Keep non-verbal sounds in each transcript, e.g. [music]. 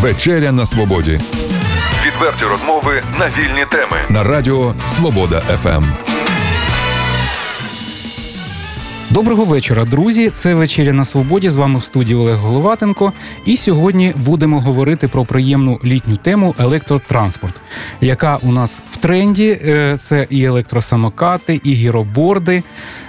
Вечеря на свободі. Відверті розмови на вільні теми. На радіо Свобода ФМ. Доброго вечора, друзі. Це вечеря на свободі. З вами в студії Олег Головатенко. І сьогодні будемо говорити про приємну літню тему електротранспорт, яка у нас в тренді. Е, це і електросамокати, і гіроборди.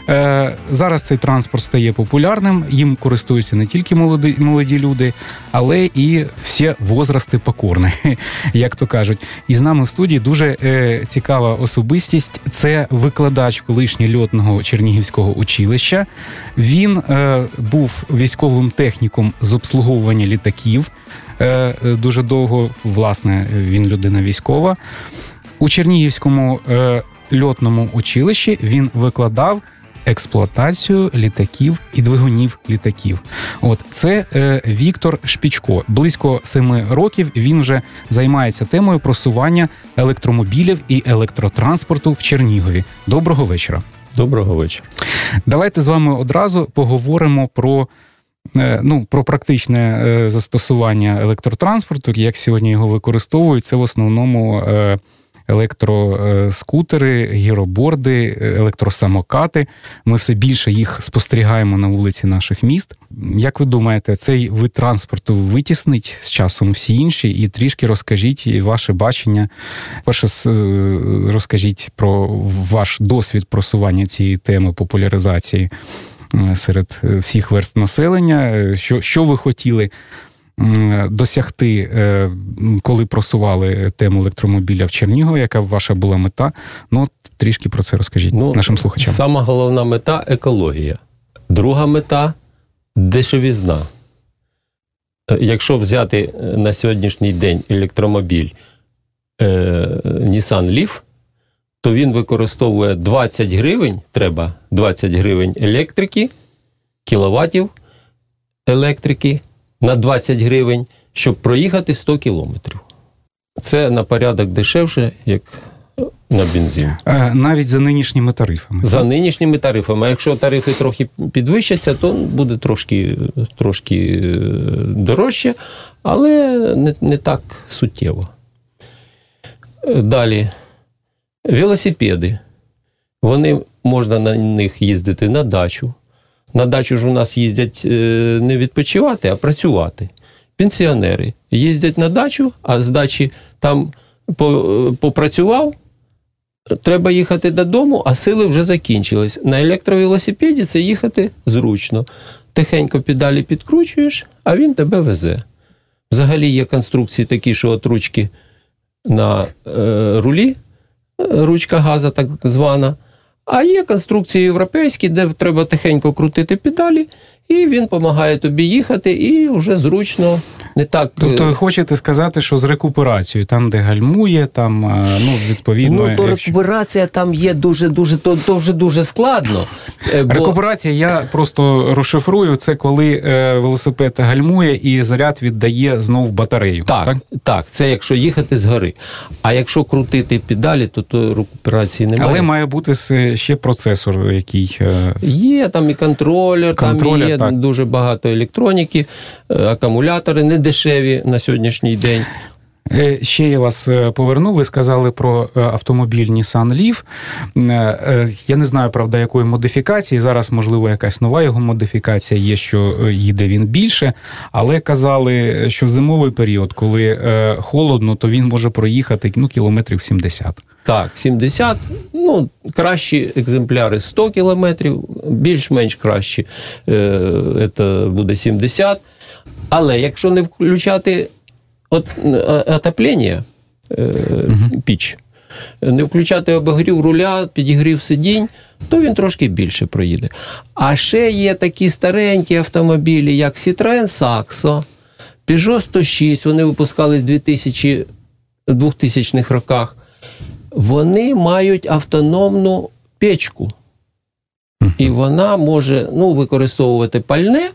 Е, зараз цей транспорт стає популярним. Їм користуються не тільки молоді молоді люди, але і всі возрасти покорні, [laughs] як то кажуть. І з нами в студії дуже е, цікава особистість. Це викладач колишнього льотного Чернігівського училища. Він е, був військовим техніком з обслуговування літаків. Дуже довго, власне, він людина військова. У Чернігівському льотному училищі він викладав експлуатацію літаків і двигунів літаків. От це е, Віктор Шпічко. Близько семи років він вже займається темою просування електромобілів і електротранспорту в Чернігові. Доброго вечора. Доброго вечора. Давайте з вами одразу поговоримо про. Е, ну, про практичне е, застосування електротранспорту, як сьогодні його використовують, це в основному е, електроскутери, гіроборди, електросамокати. Ми все більше їх спостерігаємо на вулиці наших міст. Як ви думаєте, цей вид транспорту витіснить з часом всі інші? І трішки розкажіть ваше бачення. Перше, розкажіть про ваш досвід просування цієї теми популяризації серед всіх верст населення. Що, Що ви хотіли? Досягти, е, коли просували тему електромобіля в Чернігові, яка ваша була мета? Ну, трішки про це розкажіть ну, нашим слухачам. Сама головна мета екологія. Друга мета дешевізна. Е, якщо взяти е, на сьогоднішній день електромобіль е, Nissan Leaf, то він використовує 20 гривень, треба 20 гривень електрики, кіловатів електрики на 20 гривень, щоб проїхати 100 кілометрів. Це на порядок дешевше, як на бензин. Е, навіть за нинішніми тарифами. За нинішніми тарифами. А якщо тарифи трохи підвищаться, то буде трошки трошки е, дорожче, але не, не так суттєво. Е, далі. Велосипеди. Вони можна на них їздити на дачу, на дачу ж у нас їздять е, не відпочивати, а працювати. Пенсіонери їздять на дачу, а з дачі там попрацював. Треба їхати додому, а сили вже закінчились. На електровелосипеді це їхати зручно. Тихенько педалі підкручуєш, а він тебе везе. Взагалі є конструкції такі, що от ручки на е, рулі, ручка газа, так звана. А є конструкції європейські, де треба тихенько крутити педалі, і він допомагає тобі їхати, і вже зручно не так. Тобто, ви хочете сказати, що з рекуперацією, там, де гальмує, там е, ну відповідно. Ну, то рекуперація там є дуже дуже то, то вже дуже складно. Е, бо... Рекуперація, я просто розшифрую, це коли е, велосипед гальмує і заряд віддає знов батарею. Так, так, так, це якщо їхати з гори. А якщо крутити педалі, то то рекуперації немає. Але має бути ще процесор, який є там і контролер, контролер там є так. дуже багато електроніки, акумулятори не дешеві на сьогоднішній день. Е, ще я вас е, поверну. Ви сказали про е, автомобіль Nissan Leaf. Я не знаю, правда, якої модифікації. Зараз, можливо, якась нова його модифікація є, що їде він більше. Але казали, що в зимовий період, коли холодно, то він може проїхати ну, кілометрів 70. Так, 70, ну, кращі екземпляри 100 кілометрів, більш-менш кращі це буде 70. Але якщо не включати от, е, отоплення, е, піч, не включати обогрів руля, підігрів сидінь, то він трошки більше проїде. А ще є такі старенькі автомобілі, як Citroën Saxo, Peugeot 106, вони випускались в 2000 2000-х роках. Вони мають автономну печку. І вона може ну, використовувати пальне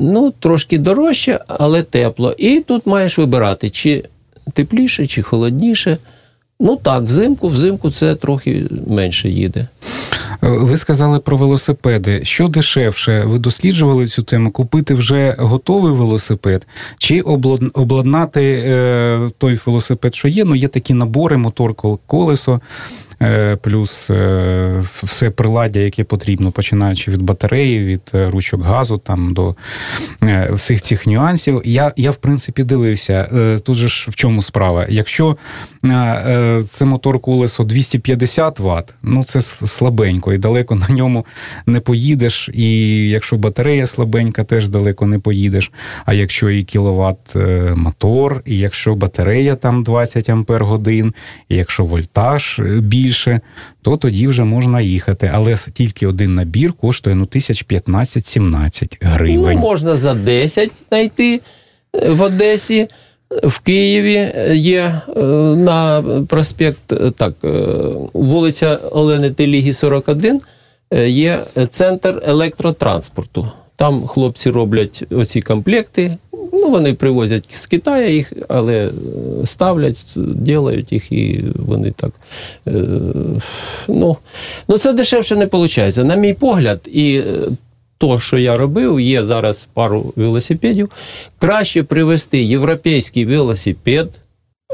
ну, трошки дорожче, але тепло. І тут маєш вибирати, чи тепліше, чи холодніше. Ну так, взимку, взимку це трохи менше їде. Ви сказали про велосипеди. Що дешевше? Ви досліджували цю тему? Купити вже готовий велосипед, чи обладнати е, той велосипед, що є? Ну, є такі набори, мотор, колесо. Е, плюс е, все приладдя, яке потрібно, починаючи від батареї, від е, ручок газу там до всіх цих нюансів. Я, я в принципі, дивився. Тут же ж в чому справа? Якщо це мотор колесо 250 Вт, ну це слабенько і далеко на ньому не поїдеш. І якщо батарея слабенька, теж далеко не поїдеш. А якщо і кіловат мотор, і якщо батарея там 20 ампер годин, і якщо вольтаж більше, більше, то тоді вже можна їхати. Але тільки один набір коштує ну, тисяч 15-17 гривень. Ну, Можна за 10 знайти е, в Одесі. В Києві е, є е, на проспект, так, вулиця Олени Телігі, 41, є центр електротранспорту. Там хлопці роблять оці комплекти. Ну, вони привозять з Китаю їх, але ставлять, ділають їх, і вони так. Е, ну, ну це дешевше не виходить. На мій погляд, і е, то, що я робив, є зараз пару велосипедів. Краще привезти європейський велосипед.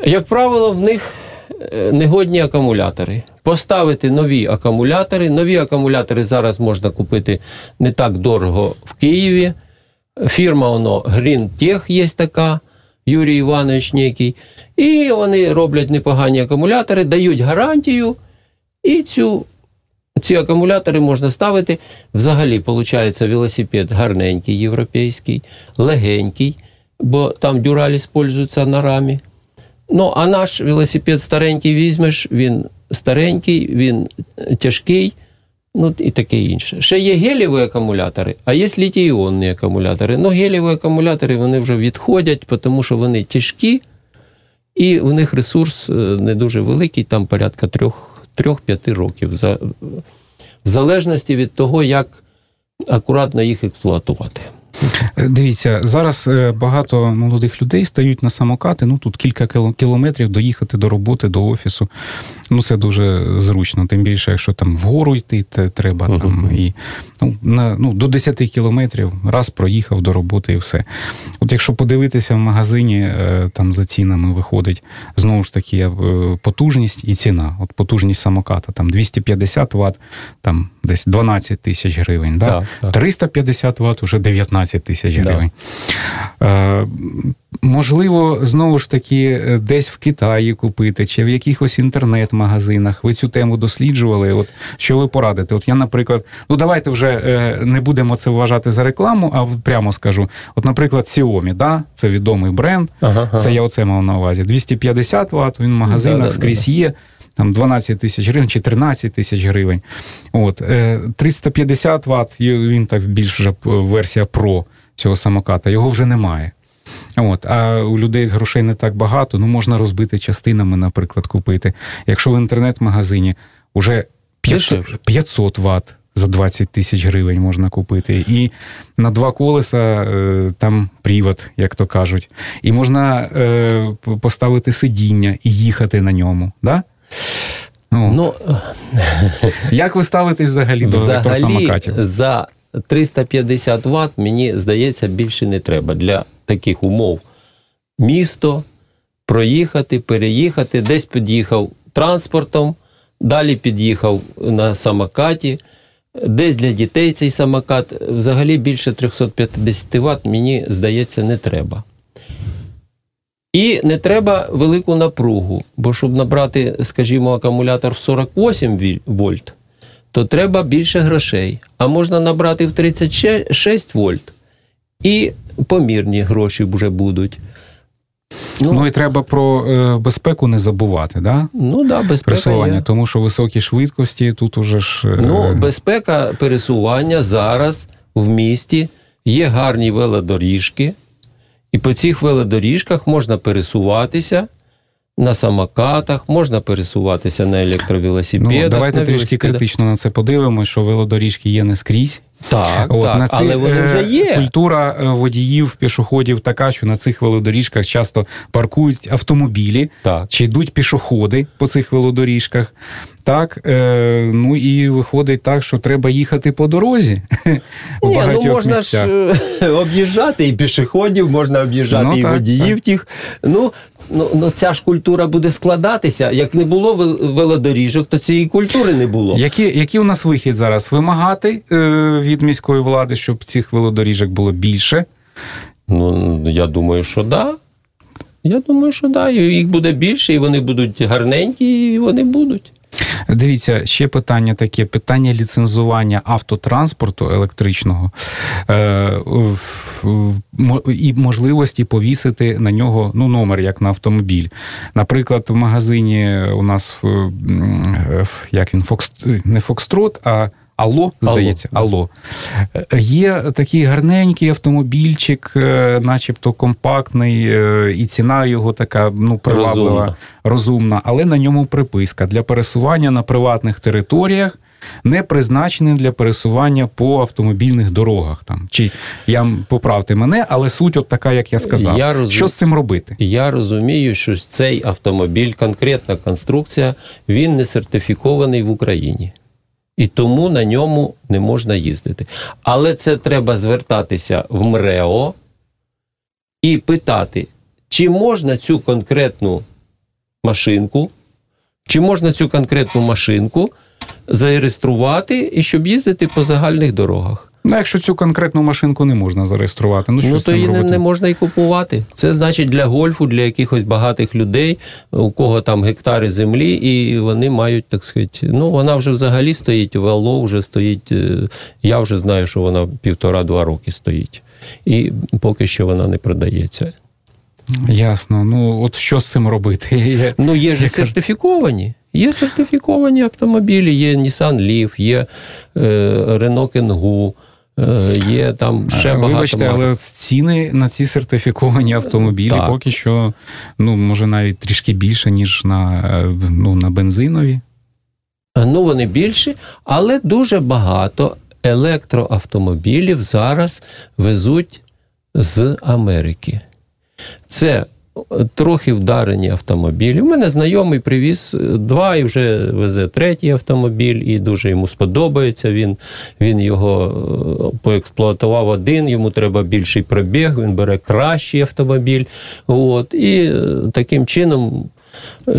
Як правило, в них е, негодні акумулятори. Поставити нові акумулятори. Нові акумулятори зараз можна купити не так дорого в Києві. Фірма воно GreenTech є така, Юрій Іванович Некий. І вони роблять непогані акумулятори, дають гарантію, і цю, ці акумулятори можна ставити. Взагалі, виходить, велосипед гарненький, європейський, легенький, бо там дюраль використовується на рамі. Ну, а наш велосипед старенький візьмеш, він старенький, він тяжкий ну і таке інше. Ще є геліві акумулятори, а є літій-іонні акумулятори. Ну, геліві акумулятори вони вже відходять, тому що вони тяжкі, і в них ресурс е, не дуже великий, там порядка 3-5 років. В залежності від того, як акуратно їх експлуатувати. Дивіться, зараз е, багато молодих людей стають на самокати. Ну тут кілька кілометрів доїхати до роботи, до офісу. Ну це дуже зручно. Тим більше, якщо там вгору йти, треба uh-huh. там і ну, на ну до 10 кілометрів раз проїхав до роботи і все. От якщо подивитися в магазині, е, там за цінами виходить знову ж таки е, потужність і ціна. От потужність самоката там 250 Вт, там десь 12 тисяч гривень. Да? Так, так. 350 Вт вже 19 тисяч гривень. Да. Е, Можливо, знову ж таки, е, десь в Китаї купити, чи в якихось інтернет-магазинах. Ви цю тему досліджували. От що ви порадите? От я, наприклад, ну давайте вже е, не будемо це вважати за рекламу, а прямо скажу. От, наприклад, Xiaomi, да? це відомий бренд. Ага, ага. Це я оце мав на увазі. 250 Вт, він в магазинах да, скрізь да, є. Там 12 тисяч гривень чи 13 тисяч гривень. От 350 е, Вт, він так більш вже версія Pro цього самоката. Його вже немає. От, А у людей грошей не так багато, ну можна розбити частинами, наприклад, купити. Якщо в інтернет-магазині вже 500, 500 Вт за 20 тисяч гривень можна купити. І на два колеса е, там привод, як то кажуть. І можна е, поставити сидіння і їхати на ньому. Да? От. Ну, [laughs] Як ви ставитесь взагалі до електросамокатів? За 350 Вт, мені здається, більше не треба для таких умов. Місто проїхати, переїхати, десь під'їхав транспортом, далі під'їхав на самокаті, десь для дітей цей самокат. Взагалі більше 350 Вт, мені здається, не треба. І не треба велику напругу, бо щоб набрати, скажімо, акумулятор в 48 вольт, то треба більше грошей. А можна набрати в 36 вольт, і помірні гроші вже будуть. Ну, ну і треба про е, безпеку не забувати, да? Ну да, безпека пересування, є. тому що високі швидкості тут уже ж. Е... Ну, безпека пересування зараз в місті є гарні велодоріжки, і по цих велодоріжках можна пересуватися на самокатах, можна пересуватися на електровелосипедах. Ну, Давайте на трішки критично на це подивимося, що велодоріжки є не скрізь, Так, От, так, на ці, але вони е, вже є. Культура е, водіїв, пішоходів така, що на цих велодоріжках часто паркують автомобілі Так. чи йдуть пішоходи по цих велодоріжках. Так, е, ну і виходить так, що треба їхати по дорозі [laughs] в Ні, ну можна місцях. ж е, [laughs] об'їжджати і пішоходів, можна об'їжджати Ну, і так, водіїв тих. Ну, ну, ну ця ж культура буде складатися. Як не було велодоріжок, то цієї культури не було. Які, який у нас вихід зараз? Вимагати е, від міської влади, щоб цих велодоріжок було більше. Ну, я думаю, що да. Я думаю, що да. Їх буде більше, і вони будуть гарненькі, і вони будуть. Дивіться, ще питання таке: питання ліцензування автотранспорту електричного е, і можливості повісити на нього ну, номер, як на автомобіль. Наприклад, в магазині у нас м, в- як він, Фокс, не Фокстрот, а. Алло, здається, Алло. Е, Є такий гарненький автомобільчик, е, начебто компактний, е, і ціна його така ну, приваблива Розумна. розумна, але на ньому приписка для пересування на приватних територіях, не призначений для пересування по автомобільних дорогах. Там чи я поправте мене, але суть от така, як я сказав. Я розум- Що з цим робити? Я розумію, що цей автомобіль, конкретна конструкція, він не сертифікований в Україні. І тому на ньому не можна їздити. Але це треба звертатися в МРЕО і питати, чи можна цю конкретну машинку, чи можна цю конкретну машинку зареєструвати і щоб їздити по загальних дорогах. Ну, якщо цю конкретну машинку не можна зареєструвати, ну що Ну, з то її не, робити? не можна і купувати. Це значить для гольфу, для якихось багатих людей, у кого там гектари землі, і вони мають, так сказати, ну вона вже взагалі стоїть, вело вже стоїть. е, Я вже знаю, що вона півтора-два роки стоїть. І поки що вона не продається. Ясно. Ну от що з цим робити? [laughs] Ну, є ж сертифіковані. Є сертифіковані автомобілі, є Nissan Leaf, є е, Renault Kangoo, є там ще багато. Вибачте, але ціни на ці сертифіковані автомобілі Так. поки що, ну може навіть трішки більше, ніж на, е, ну, на бензинові. Ну, вони більші, але дуже багато електроавтомобілів зараз везуть з Америки. Це е, трохи вдарені автомобілі. У мене знайомий привіз е, два і вже везе третій автомобіль, і дуже йому сподобається. Він, він його е, поексплуатував один, йому треба більший пробіг, він бере кращий автомобіль. От, і е, таким чином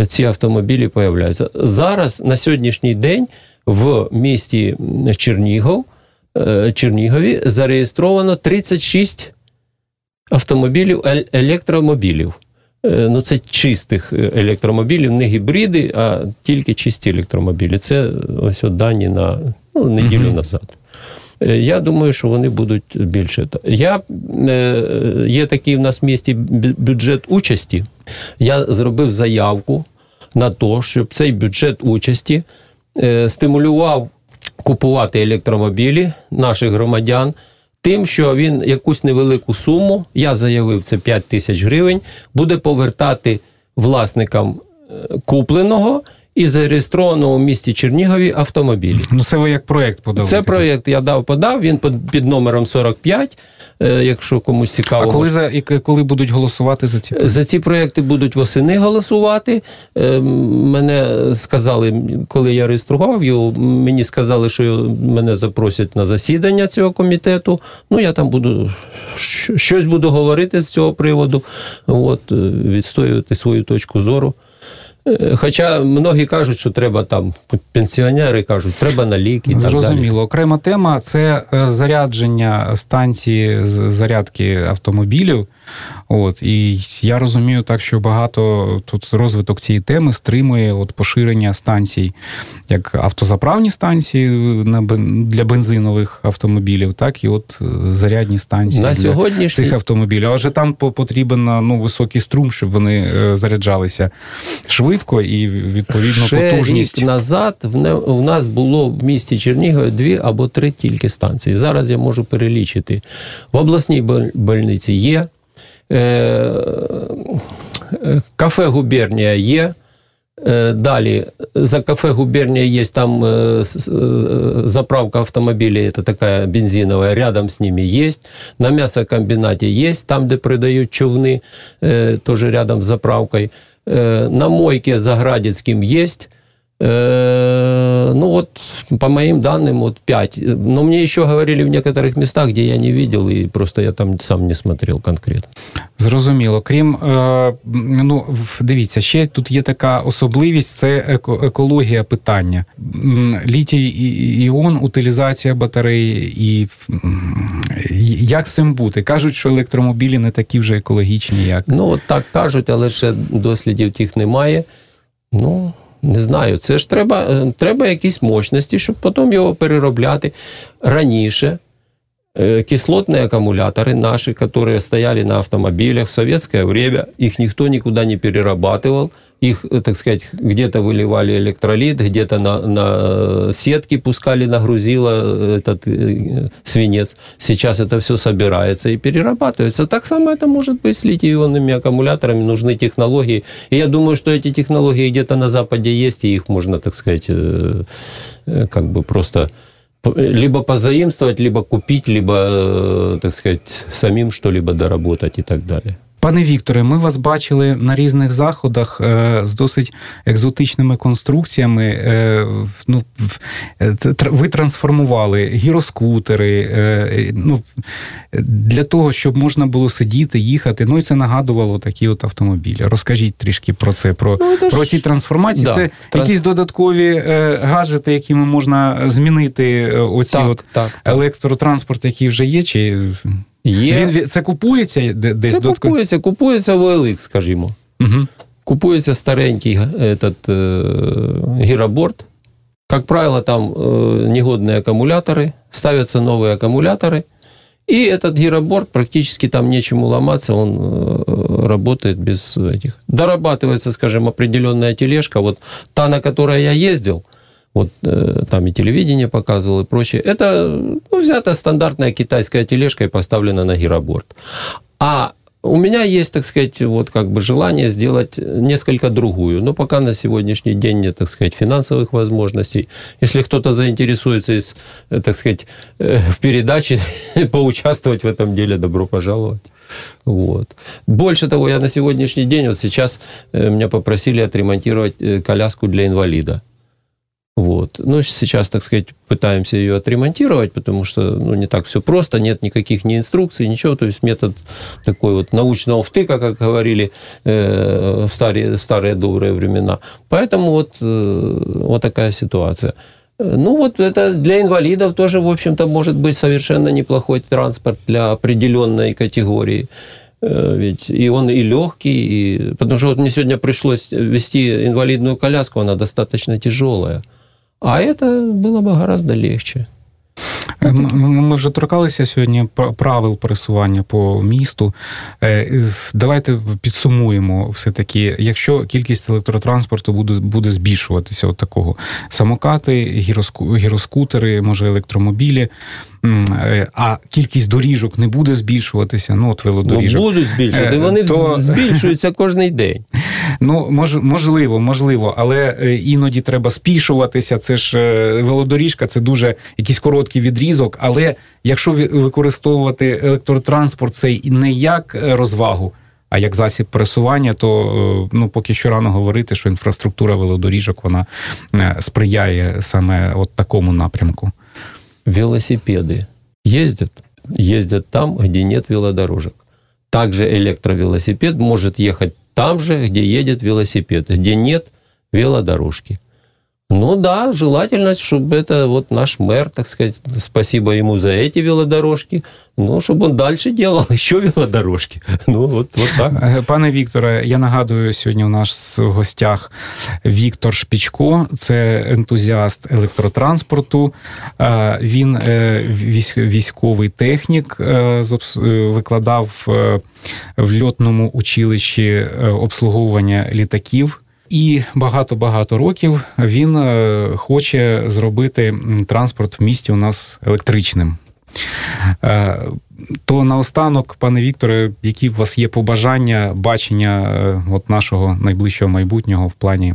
ці автомобілі появляються. Зараз на сьогоднішній день в місті Чернігов, Чернігові зареєстровано 36 автомобілів електромобілів. Е, Ну, це чистих е, електромобілів, не гібриди, а тільки чисті електромобілі. Це ось от дані на ну, неділю Мгм. назад. Е, Я думаю, що вони будуть більше. Я, є такий в нас в місті бюджет участі. Я зробив заявку на те, щоб цей бюджет участі стимулював купувати електромобілі наших громадян. Тим, що він якусь невелику суму, я заявив, це 5 тисяч гривень, буде повертати власникам е, купленого і зареєстрованого в місті Чернігові автомобілі. Ну, це ви як проєкт подали. Це проєкт я дав, подав, він під, номером 45, е, якщо комусь цікаво. А коли за і коли будуть голосувати за ці проєкти? За ці проекти будуть восени голосувати. Е, Мене сказали, коли я реєстрував його, мені сказали, що мене запросять на засідання цього комітету. Ну, я там буду щось буду говорити з цього приводу, от, е, відстоювати свою точку зору. Е, Хоча многі кажуть, що треба там, пенсіонери кажуть, треба на ліки. Так Зрозуміло, далі. Окрема тема це е, зарядження станції зарядки автомобілів. От і я розумію так, що багато тут розвиток цієї теми стримує от поширення станцій, як автозаправні станції для бензинових автомобілів, так і от е, зарядні станції На для сьогоднішній цих автомобілів. Адже там потрібен ну, високий струм, щоб вони е, заряджалися швидко і відповідно Ще потужність. рік назад в, нас було в місті Чернігові дві або три тільки станції. Зараз я можу перелічити. В обласній больниці є, кафе Губернія є, Э, Далее, за кафе «Губерния» есть там э, с- э, заправка автомобилей, это такая бензиновая, рядом с ними есть. На мясокомбинате есть, там, где продают човны, э, тоже рядом с заправкой. Э, На мойке за Градецким есть. Э, Ну вот, по моим данным, вот 5. Но мне еще говорили в некоторых местах, где я не видел, и просто я там сам не смотрел конкретно. Зрозуміло. Крім, е, ну, в- дивіться, ще тут є така особливість це еко, екологія питання. М, Літій і- іон, утилізація батареї і м, як з цим бути? Кажуть, що електромобілі не такі вже екологічні, як. Ну, от так кажуть, але ще дослідів тих немає. Ну, не знаю. Це ж треба, е, треба якісь мощності, щоб потім його переробляти раніше. е, Кислотные аккумуляторы наши, которые стояли на автомобилях в советское время, их никто никуда не перерабатывал. Их, э, так сказать, где-то выливали электролит, где-то на, на сетки пускали, нагрузило э, этот э, свинец. Сейчас это все собирается и перерабатывается. Так само это может быть с литий-ионными аккумуляторами. Нужны технологии. И я думаю, что эти технологии где-то на Западе есть, и их можно, так сказать, э, э, как бы просто либо позаимствовать, либо купить, либо, э, так сказать, самим что-либо доработать и так далее. Пане Вікторе, ми вас бачили на різних заходах е, з досить екзотичними конструкціями. Е, ну, е, ви трансформували гіроскутери е, ну, для того, щоб можна було сидіти, їхати. Ну і це нагадувало такі от автомобілі. Розкажіть трішки про це, про, Ну, про ж- ці трансформації. Да, Це транс- якісь додаткові е, гаджети, якими можна змінити оці Так, от так, так. електротранспорт, який вже є, чи Є. він він- це купується де- десь Це додатково? купується, купується в OLX, скажімо. Угу. Купується старенький этот, э, гироборд. Как правило, там э, негодные аккумуляторы, ставятся новые аккумуляторы, и этот гироборд практически там нечему ломаться, он э, работает без этих. Дорабатывается, скажем, определенная тележка. Вот та, на которой я ездил, вот э, там и телевидение показывал и прочее. Это ну, взята стандартная китайская тележка и поставлена на гироборд. А у меня есть, так сказать, вот как бы желание сделать несколько другую. Но пока на сегодняшний день нет, так сказать, финансовых возможностей. Если кто-то заинтересуется, из, э, так сказать, э, в передаче [laughs] поучаствовать в этом деле, добро пожаловать. Вот. Больше того, я на сегодняшний день, вот сейчас э, меня попросили отремонтировать коляску для инвалида. Вот. Ну, сейчас, так сказать, пытаемся ее отремонтировать, потому что ну, не так все просто, нет никаких ни инструкций, ничего. То есть метод такой вот научного втыка, как говорили э, в, старые, старые добрые времена. Поэтому вот, э, вот такая ситуация. Ну, вот это для инвалидов тоже, в общем-то, может быть совершенно неплохой транспорт для определенной категории. Э, Ведь и он и легкий, и... потому что вот мне сегодня пришлось вести инвалидную коляску, она достаточно тяжелая. А это было бы гораздо легче. Е, Ми вже торкалися сьогодні правил пересування по місту. Е, Давайте підсумуємо все-таки, якщо кількість електротранспорту буде, буде збільшуватися, от такого. Самокати, гіроскутери, може електромобілі, е, а кількість доріжок не буде збільшуватися, ну от Ну, будуть збільшувати, вони то- збільшуються кожен день. Ну, мож, можливо, можливо, але іноді треба спішуватися. Це ж велодоріжка, це дуже якийсь короткий відрізок. Але якщо використовувати електротранспорт цей не як е, розвагу, а як засіб пересування, то е, ну поки що рано говорити, що інфраструктура велодоріжок вона е, сприяє саме от такому напрямку. Велосипеды ездят, ездят там, где нет велодорожек. Также электровелосипед может ехать там же, где едет велосипед, где нет велодорожки. Ну да, желательно, чтобы это вот наш мэр, так сказать, спасибо ему за эти велодорожки, ну, чтобы он дальше делал еще велодорожки. Ну, вот, вот так. Е, Пане Вікторе, я нагадую, сьогодні у нас в гостях Віктор Шпічко, це ентузіаст електротранспорту. Е, Він е, військ- військовий технік, е, з обс- е, викладав е, в льотному училищі е, обслуговування літаків. І багато-багато років він е, хоче зробити транспорт в місті у нас електричним. Е, То наостанок, пане Вікторе, які у вас є побажання, бачення е, от нашого найближчого майбутнього в плані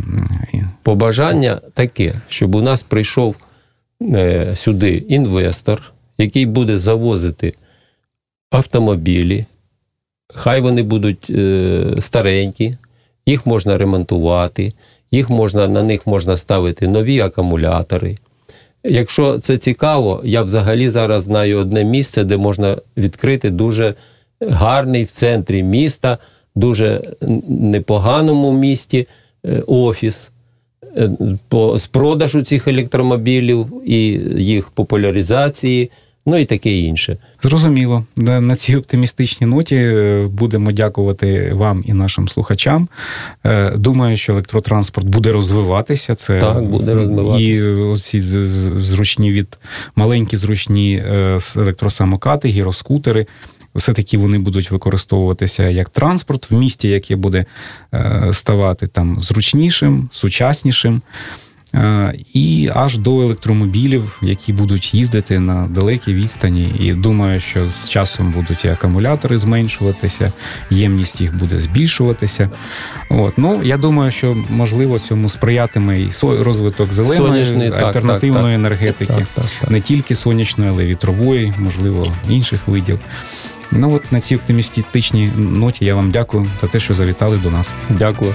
Побажання таке, щоб у нас прийшов сюди інвестор, який буде завозити автомобілі. Хай вони будуть старенькі, їх можна ремонтувати, їх можна, на них можна ставити нові акумулятори. Якщо це цікаво, я взагалі зараз знаю одне місце, де можна відкрити дуже гарний в центрі міста, дуже непоганому місті е, офіс е, з продажу цих електромобілів і їх популяризації, ну і таке інше. Зрозуміло. На цій оптимістичній ноті е, будемо дякувати вам і нашим слухачам. Е, Думаю, що електротранспорт буде розвиватися. Це Так, буде розвиватися. І оці зручні від маленькі зручні е, електросамокати, гіроскутери. Все-таки вони будуть використовуватися як транспорт в місті, яке буде ставати там зручнішим, сучаснішим. Е, І аж до електромобілів, які будуть їздити на далекій відстані. І думаю, що з часом будуть і акумулятори зменшуватися, ємність їх буде збільшуватися. От. Ну, я думаю, що можливо цьому сприятиме і розвиток зеленої Сонячної, так, альтернативної так, так. енергетики, Так, так, так. не тільки сонячної, але й вітрової, можливо, інших видів. Ну от на цій оптимістичній ноті я вам дякую за те, що завітали до нас. Дякую.